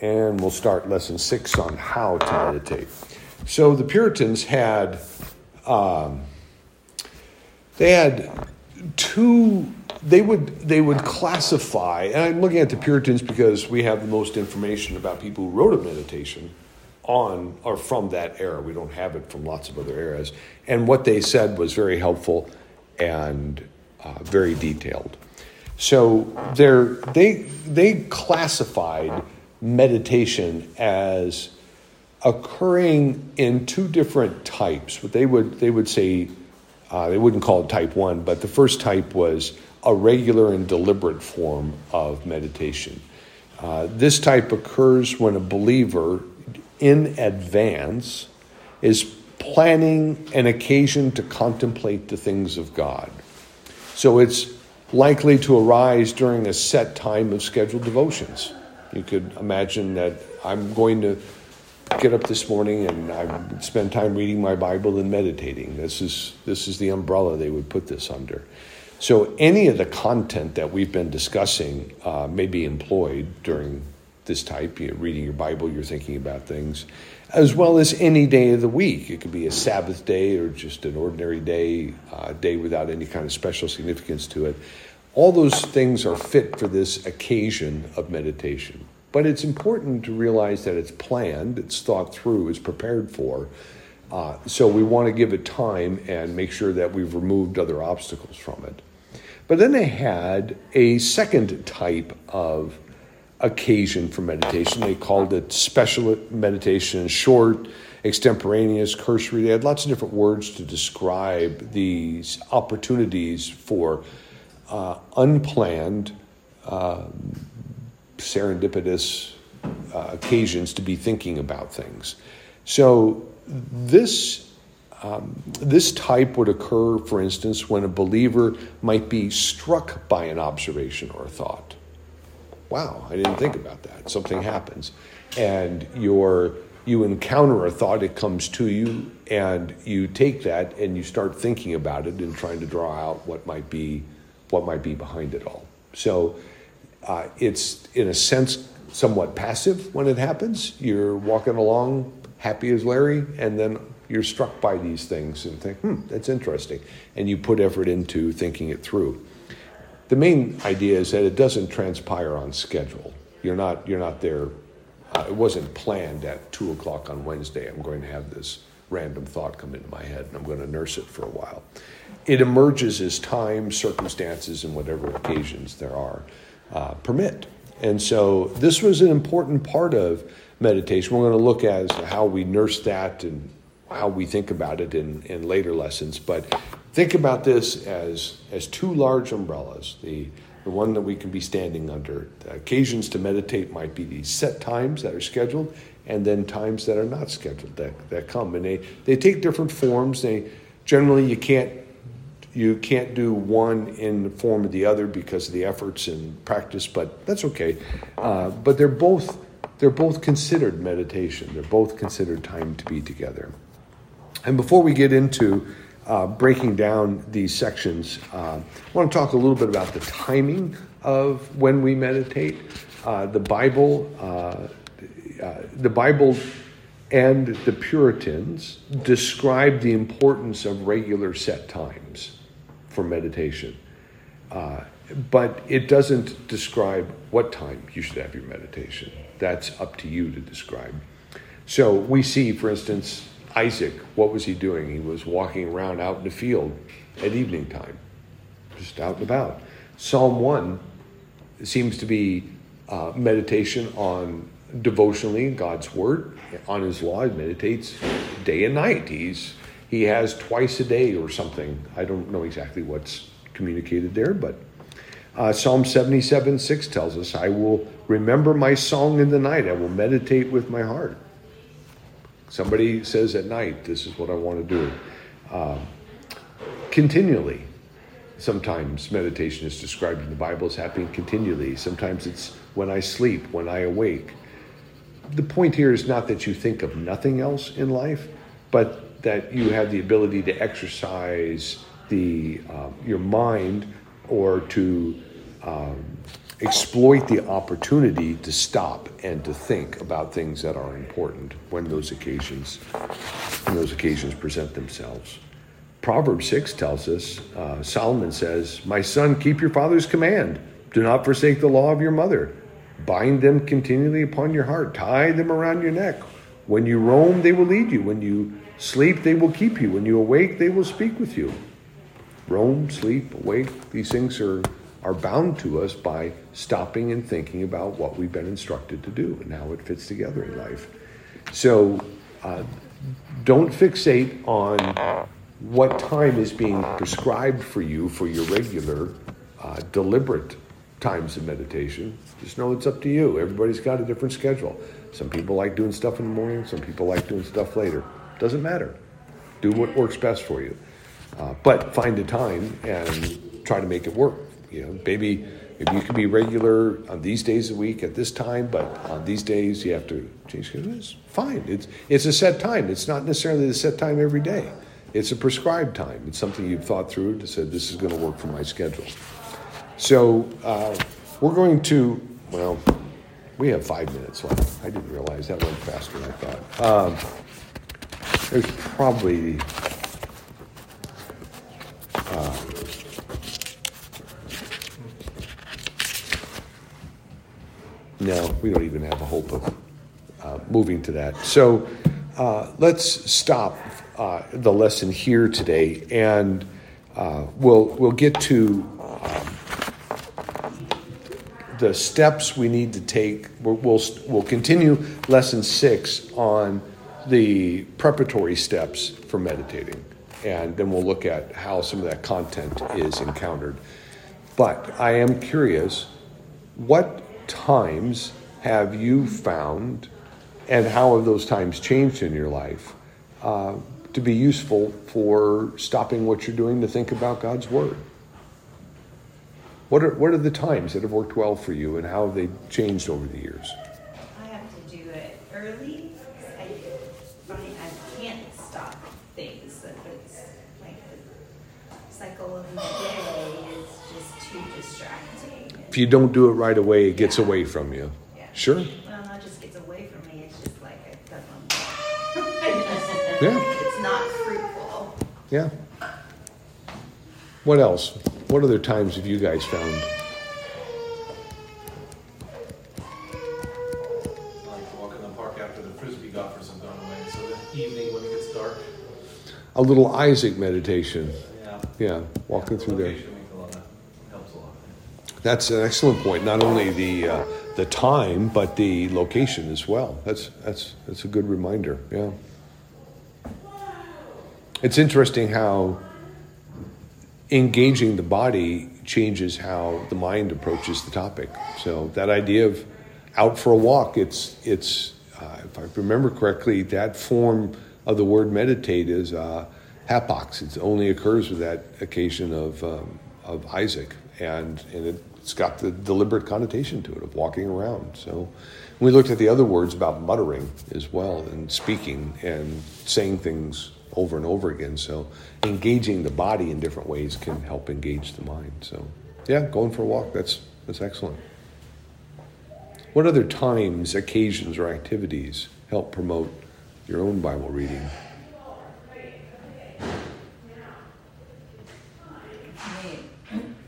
and we'll start lesson six on how to meditate. So the Puritans had um, they had two. They would they would classify, and I'm looking at the Puritans because we have the most information about people who wrote a meditation on or from that era. We don't have it from lots of other eras, and what they said was very helpful and uh, very detailed. So they they classified meditation as occurring in two different types. What they would they would say uh, they wouldn't call it type one, but the first type was a regular and deliberate form of meditation. Uh, this type occurs when a believer in advance is planning an occasion to contemplate the things of God. So it's likely to arise during a set time of scheduled devotions. You could imagine that I'm going to get up this morning and I spend time reading my Bible and meditating. This is this is the umbrella they would put this under. So any of the content that we've been discussing uh, may be employed during this type. You're reading your Bible, you're thinking about things, as well as any day of the week. It could be a Sabbath day or just an ordinary day, a uh, day without any kind of special significance to it. All those things are fit for this occasion of meditation. But it's important to realize that it's planned, it's thought through, it's prepared for. Uh, so we want to give it time and make sure that we've removed other obstacles from it. But then they had a second type of occasion for meditation. They called it special meditation, short, extemporaneous, cursory. They had lots of different words to describe these opportunities for uh, unplanned, uh, serendipitous uh, occasions to be thinking about things. So this um, this type would occur, for instance, when a believer might be struck by an observation or a thought. Wow, I didn't think about that. Something happens, and you're you encounter a thought, it comes to you, and you take that and you start thinking about it and trying to draw out what might be what might be behind it all. So uh, it's, in a sense, somewhat passive when it happens. You're walking along, happy as Larry, and then you're struck by these things and think, hmm, that's interesting. And you put effort into thinking it through. The main idea is that it doesn't transpire on schedule. You're not, you're not there. Uh, it wasn't planned at 2 o'clock on Wednesday. I'm going to have this random thought come into my head and I'm going to nurse it for a while it emerges as time, circumstances, and whatever occasions there are uh, permit. And so this was an important part of meditation. We're going to look at how we nurse that and how we think about it in, in later lessons. But think about this as, as two large umbrellas. The, the one that we can be standing under. The occasions to meditate might be these set times that are scheduled, and then times that are not scheduled that, that come. And they, they take different forms. They generally you can't you can't do one in the form of the other because of the efforts and practice, but that's okay. Uh, but they're both they're both considered meditation. They're both considered time to be together. And before we get into uh, breaking down these sections, uh, I want to talk a little bit about the timing of when we meditate. Uh, the Bible, uh, uh, the Bible and the Puritans describe the importance of regular set times for meditation. Uh, but it doesn't describe what time you should have your meditation. That's up to you to describe. So we see, for instance, Isaac, what was he doing? He was walking around out in the field at evening time, just out and about. Psalm 1 seems to be uh, meditation on devotionally God's word, on his law. He meditates day and night. He's he has twice a day or something. I don't know exactly what's communicated there, but uh, Psalm 77 6 tells us, I will remember my song in the night, I will meditate with my heart. Somebody says at night, This is what I want to do. Uh, continually. Sometimes meditation is described in the Bible as happening continually. Sometimes it's when I sleep, when I awake. The point here is not that you think of nothing else in life, but that you have the ability to exercise the uh, your mind or to um, exploit the opportunity to stop and to think about things that are important when those occasions when those occasions present themselves. Proverbs 6 tells us, uh, Solomon says, My son, keep your father's command. Do not forsake the law of your mother. Bind them continually upon your heart. Tie them around your neck. When you roam, they will lead you. When you sleep, they will keep you. When you awake, they will speak with you. Roam, sleep, awake, these things are, are bound to us by stopping and thinking about what we've been instructed to do and how it fits together in life. So uh, don't fixate on what time is being prescribed for you for your regular, uh, deliberate times of meditation. Just know it's up to you. Everybody's got a different schedule. Some people like doing stuff in the morning, some people like doing stuff later. Doesn't matter. Do what works best for you. Uh, but find a time and try to make it work. You know, maybe maybe you can be regular on these days a week at this time, but on these days you have to change. It's fine. It's it's a set time. It's not necessarily the set time every day. It's a prescribed time. It's something you've thought through to say this is going to work for my schedule. So uh, we're going to well, we have five minutes left. I didn't realize that went faster than I thought. Um, there's probably uh, no, we don't even have a hope of uh, moving to that. So uh, let's stop uh, the lesson here today, and uh, we'll we'll get to um, the steps we need to take. We'll, we'll, we'll continue lesson six on the preparatory steps for meditating, and then we'll look at how some of that content is encountered. But I am curious what times have you found, and how have those times changed in your life uh, to be useful for stopping what you're doing to think about God's Word? What are, what are the times that have worked well for you, and how have they changed over the years? I have to do it early. I find I can't stop things. If it's like the cycle of the day is just too distracting. If you don't do it right away, it gets Yeah. away from you. Yeah. Sure. Well, not just gets away from me. It's just like it doesn't. Yeah. It's not fruitful. Yeah. What else? What other times have you guys found? Like to walk in the park after the frisbee golfers have gone away. So the evening when it gets dark. A little Isaac meditation. Yeah. Yeah, walking through there. Location makes a lot of- helps a lot. That's an excellent point. Not only the uh, the time, but the location as well. That's that's that's a good reminder. Yeah. It's interesting how engaging the body changes how the mind approaches the topic. So that idea of out for a walk, it's it's uh, if I remember correctly, that form of the word meditate is uh, hapax. It only occurs with that occasion of um, of Isaac, and and it, it's got the deliberate connotation to it of walking around. So we looked at the other words about muttering as well, and speaking and saying things over and over again. So engaging the body in different ways can help engage the mind. So yeah, going for a walk, that's that's excellent. What other times, occasions, or activities help promote your own Bible reading?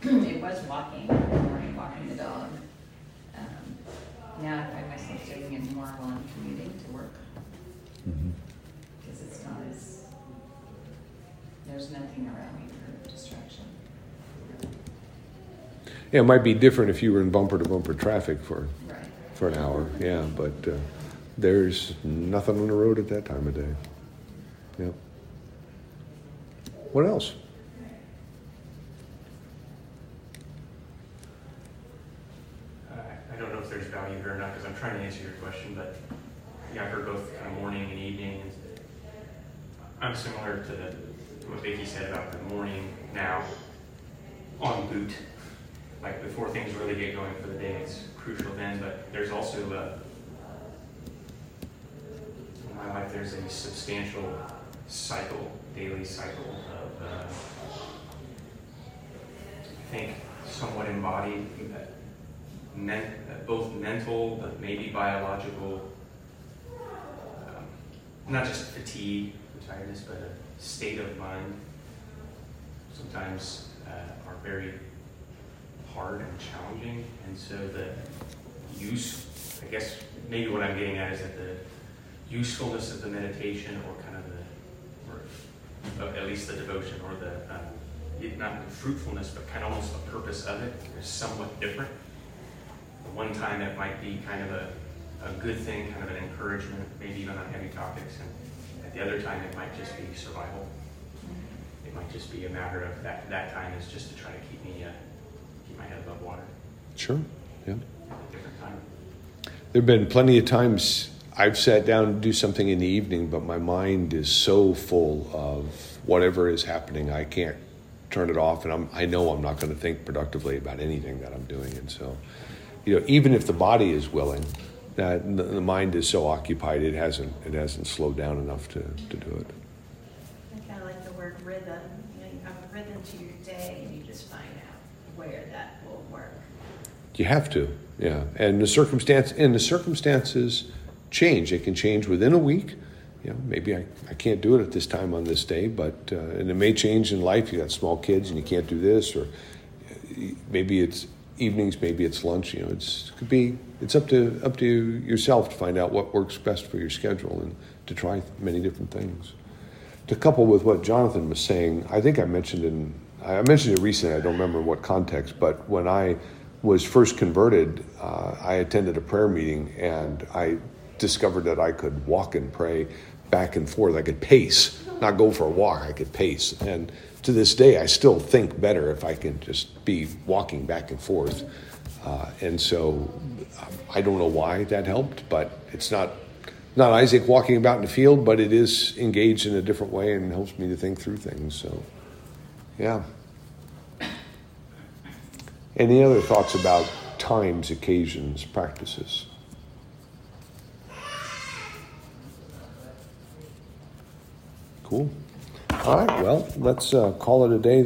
For me, it was walking in the morning, walking the dog. Um, Now I find myself doing it more while I'm commuting to work, because it's not as, there's nothing around me for distraction. Yeah, it might be different if you were in bumper to bumper traffic for Right. for an hour. Yeah, but uh, there's nothing on the road at that time of day. Yep. What else? Uh, I don't know or not because I'm trying to answer your question, but yeah, I've heard both kind of morning and evening. I'm similar to the, what Vicky said about the morning now on boot, like before things really get going for the day. It's crucial then, but there's also a, in my life there's a substantial cycle, daily cycle of uh, I think somewhat embodied men, uh, both mental but maybe biological, um, not just fatigue, and tiredness, but a state of mind. Sometimes uh, are very hard and challenging, and so the use, I guess, maybe what I'm getting at is that the usefulness of the meditation, or kind of the, or at least the devotion, or the um, not the fruitfulness, but kind of almost the purpose of it is somewhat different. One time it might be kind of a, a good thing, kind of an encouragement, maybe even on heavy topics, and at the other time it might just be survival. It might just be a matter of that, that time is just to try to keep me, uh, keep my head above water Sure. Yeah. There have been plenty of times I've sat down to do something in the evening, but my mind is so full of whatever is happening, I can't turn it off, and I'm, I know I'm not going to think productively about anything that I'm doing. And so, you know, even if the body is willing, that the, mind is so occupied, it hasn't it hasn't slowed down enough to, to do it. I kind of like the word rhythm. You know, you have a rhythm to your day, and you just find out where that will work. You have to, yeah. And the circumstance and the circumstances change. It can change within a week. You know, maybe I, I can't do it at this time on this day, but uh, and it may change in life. You got small kids and you can't do this, or uh, maybe it's evenings, maybe it's lunch. You know, it's it could be. It's up to up to yourself to find out what works best for your schedule and to try many different things. To couple with what Jonathan was saying, I think I mentioned in I mentioned it recently. I don't remember what context, but when I was first converted, uh, I attended a prayer meeting and I discovered that I could walk and pray back and forth. I could pace, not go for a walk. I could pace, and to this day, I still think better if I can just be walking back and forth. Uh, and so, um, I don't know why that helped, but it's not not Isaac walking about in the field, but it is engaged in a different way and helps me to think through things. So, yeah. Any other thoughts about times, occasions, practices? Cool. All right, well, let's uh, call it a day.